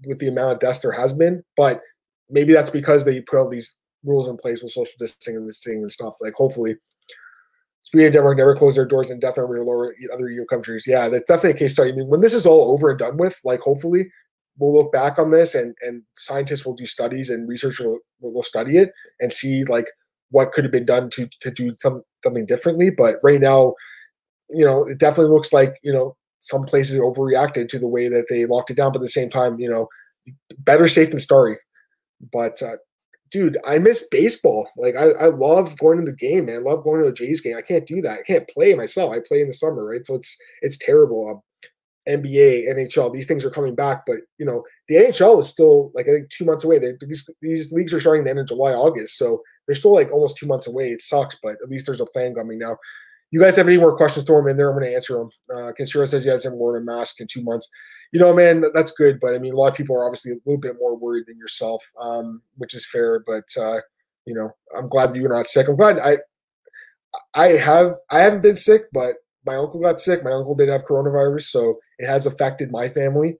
with the amount of deaths there has been. But maybe that's because they put all these rules in place with social distancing and this thing and stuff. Like hopefully Sweden and Denmark never close their doors indefinitely to lower other EU countries. Yeah, that's definitely a case study. I mean, when this is all over and done with, like hopefully we'll look back on this and and scientists will do studies and researchers will, will study it and see like what could have been done to to do some something differently. But right now, you know, it definitely looks like you know some places overreacted to the way that they locked it down. But at the same time, you know, better safe than sorry. But uh, dude, I miss baseball. Like I, I love going to the game, man. I love going to a Jays game. I can't do that. I can't play myself. I play in the summer, right? So it's it's terrible. Um, NBA, NHL, these things are coming back, but you know the NHL is still like I think two months away. These, these leagues are starting the end of July, August, so they're still like almost two months away. It sucks, but at least there's a plan coming now. You guys have any more questions? Throw them in there. I'm going to answer them. Uh, Kenshiro says he hasn't worn a mask in two months. You know, man, that's good, but I mean, a lot of people are obviously a little bit more worried than yourself, um, which is fair. But uh, you know, I'm glad that you're not sick. I'm glad I I have I haven't been sick, but my uncle got sick. My uncle did have coronavirus, so it has affected my family.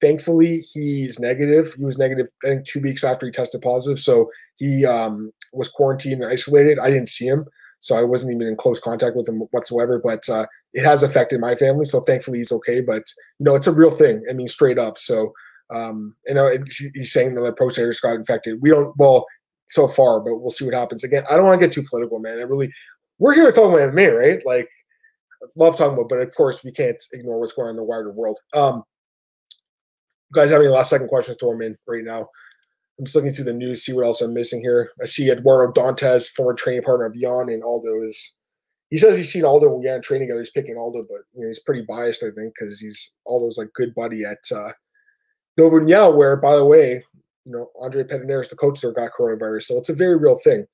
Thankfully, he's negative. He was negative, I think, two weeks after he tested positive. So he um, was quarantined and isolated. I didn't see him, so I wasn't even in close contact with him whatsoever. But uh, it has affected my family. So thankfully, he's okay. But you know, it's a real thing. I mean, straight up. So um, you know, he's saying that the protesters got infected. We don't. Well, so far, but we'll see what happens. Again, I don't want to get too political, man. I really, we're here to talk about MMA, right? Like love talking about, but of course we can't ignore what's going on in the wider world. Um, guys have any last second questions? Throw them in right now. I'm just looking through the news, see what else I'm missing here. I see Eduardo Dantas, former training partner of Yan and Aldo, is. He says he's seen Aldo and Yan training together. He's picking Aldo, but you know he's pretty biased, I think, because he's Aldo's like good buddy at uh, União, where by the way, you know Andre Pederneiras, the coach there, got coronavirus, so it's a very real thing.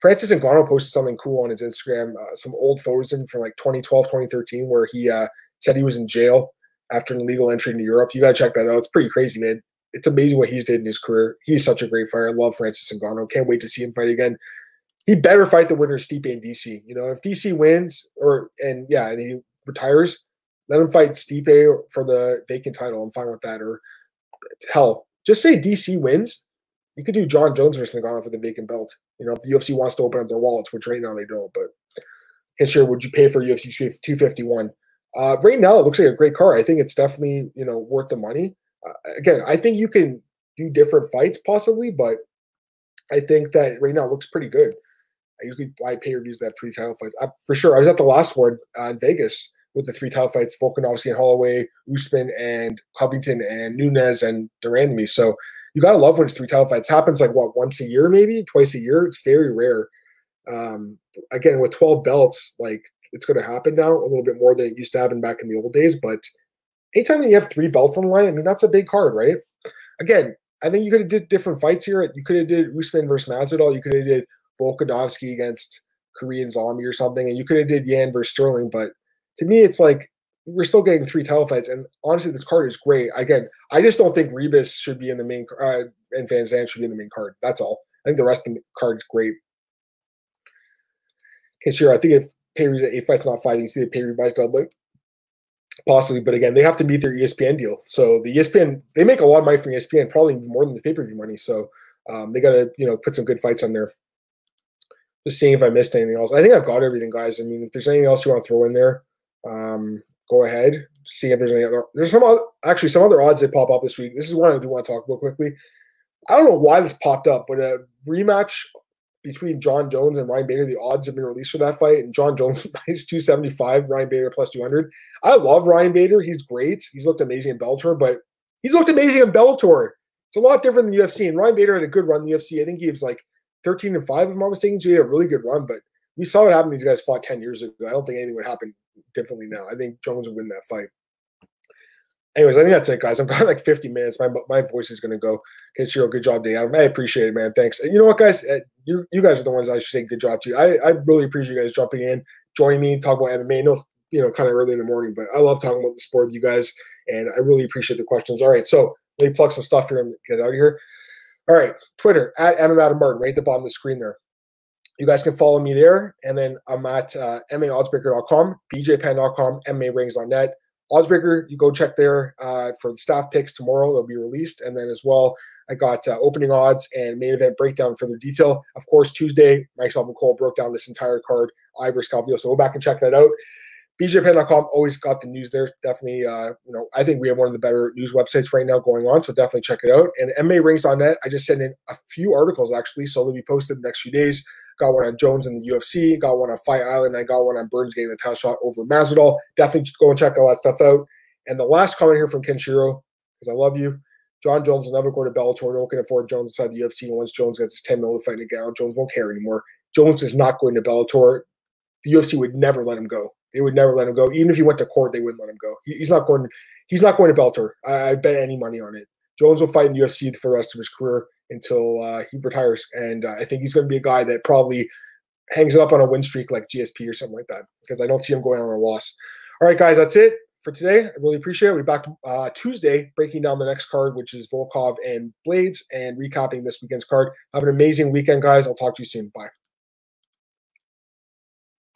Francis Ngannou posted something cool on his Instagram, uh, some old photos from like 2012, 2013, where he uh, said he was in jail after an illegal entry into Europe. You gotta check that out. It's pretty crazy, man. It's amazing what he's did in his career. He's such a great fighter. I love Francis Ngannou. Can't wait to see him fight again. He better fight the winner, Stipe and DC. You know, if DC wins or and yeah, and he retires, let him fight Stipe for the vacant title. I'm fine with that. Or hell, just say DC wins you could do Jon Jones versus Ngannou for the vacant belt. You know, if the UFC wants to open up their wallets, which right now they don't, but sure would you pay for UFC 251? Uh, right now, it looks like a great card. I think it's definitely you know worth the money. Again, I think you can do different fights possibly, but I think that right now looks pretty good. I usually buy pay reviews that have three title fights. Uh, for sure, I was at the last one uh, in Vegas with the three title fights: Volkanovski and Holloway, Usman and Covington and Nunes and Durand. So you gotta love when it's three title fights. Happens like what once a year, maybe twice a year. It's very rare. Um, again, with twelve belts, like it's going to happen now a little bit more than it used to happen back in the old days. But anytime you have three belts on the line, I mean that's a big card, right? Again, I think you could have did different fights here. You could have did Usman versus Masvidal. You could have did Volkanovski against Korean Zombie or something, and you could have did Yan versus Sterling. But to me, it's like we're still getting three title fights, and honestly, this card is great. Again, I just don't think Ribas should be in the main, uh, and VanZant should be in the main card. That's all. I think the rest of the card is great. Okay, sure. I think if pay at eight fights, not five, you see the pay buys double, possibly. But again, they have to meet their ESPN deal. So the ESPN they make a lot of money from ESPN, probably more than the pay per view money. So um, they got to you know put some good fights on there. Just seeing if I missed anything else. I think I've got everything, guys. I mean, if there's anything else you want to throw in there, um, go ahead, see if there's any other. There's some other, actually some other odds that pop up this week. This is one I do want to talk about quickly. I don't know why this popped up, but a rematch between Jon Jones and Ryan Bader, the odds have been released for that fight, and Jon Jones is 275, Ryan Bader plus 200. I love Ryan Bader. He's great. He's looked amazing in Bellator, but he's looked amazing in Bellator. It's a lot different than UFC. And Ryan Bader had a good run in the UFC. I think he was like 13 and 5, if I'm not mistaken. So he had a really good run, but we saw what happened. These guys fought 10 years ago. I don't think anything would happen differently now. I think Jones would win that fight. Anyways, I think that's it, guys. I'm probably like 50 minutes. My my voice is gonna go. Okay, Shiro, good job, Day Adam. I appreciate it, man. Thanks. And you know what, guys? Uh, You you guys are the ones I should say good job to. I I really appreciate you guys jumping in, joining me, talk about MMA. Know you know kind of early in the morning, but I love talking about the sport with you guys, and I really appreciate the questions. All right, so let me plug some stuff here and get out of here. All right, Twitter at Adam Adam Martin, right at the bottom of the screen there. You guys can follow me there. And then I'm at uh, MAOddsbreaker.com, bjpenn.com, MARings.net. Oddsbreaker, you go check there uh, for the staff picks tomorrow. They'll be released. And then as well, I got uh, opening odds and main event breakdown further detail. Of course, Tuesday, myself and Cole broke down this entire card, Ivor Calvillo. So go back and check that out. BJPenn.com always got the news there. Definitely, uh, you know, I think we have one of the better news websites right now going on. So definitely check it out. And MARings.net, I just sent in a few articles actually, so they'll be posted the next few days. Got one on Jones in the UFC. Got one on Fight Island. I got one on Burns getting the title shot over Masvidal. Definitely go and check all that stuff out. And the last comment here from Kenshiro, because I love you. Jon Jones will never go to Bellator. No one can afford Jones inside the UFC. And once Jones gets his 10 million fight Ngannou, Jones won't care anymore. Jones is not going to Bellator. The UFC would never let him go. They would never let him go. Even if he went to court, they wouldn't let him go. He, he's not going. He's not going to Bellator. I, I, bet any money on it. Jones will fight in the UFC for the rest of his career until uh, he retires, and uh, I think he's going to be a guy that probably hangs it up on a win streak like GSP or something like that. Because I don't see him going on a loss. All right, guys, that's it for today. I really appreciate it. We'll be back uh, Tuesday breaking down the next card, which is Volkov and Blaydes, and recapping this weekend's card. Have an amazing weekend, guys. I'll talk to you soon. Bye.